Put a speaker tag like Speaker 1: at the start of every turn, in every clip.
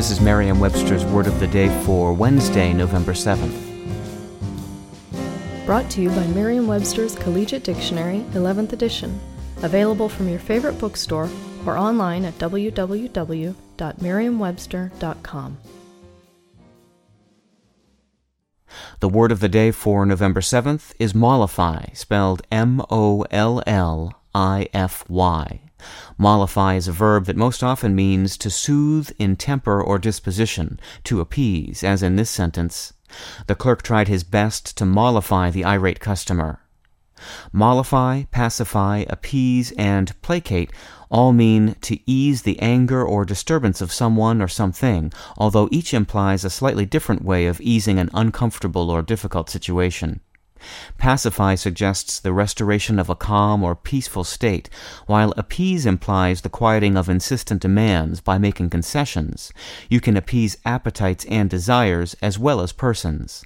Speaker 1: This is Merriam Webster's Word of the Day for Wednesday, November 7th.
Speaker 2: Brought to you by Merriam Webster's Collegiate Dictionary, 11th edition. Available from your favorite bookstore or online at www.merriam-webster.com.
Speaker 1: The word of the day for November 7th is mollify, spelled M O L L I F Y. Mollify is a verb that most often means to soothe in temper or disposition, to appease, as in this sentence. The clerk tried his best to mollify the irate customer. Mollify, pacify, appease, and placate all mean to ease the anger or disturbance of someone or something, although each implies a slightly different way of easing an uncomfortable or difficult situation. Pacify suggests the restoration of a calm or peaceful state, while appease implies the quieting of insistent demands by making concessions. You can appease appetites and desires as well as persons.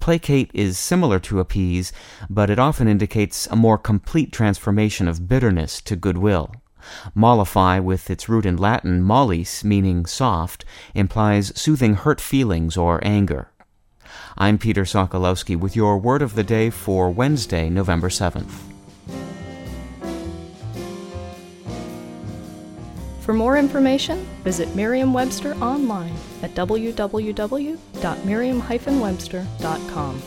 Speaker 1: Placate is similar to appease, but it often indicates a more complete transformation of bitterness to goodwill. Mollify, with its root in Latin mollis, meaning soft, implies soothing hurt feelings or anger. I'm Peter Sokolowski with your word of the day for Wednesday, November 7th.
Speaker 2: For more information, visit Merriam Webster online at www.merriam-webster.com.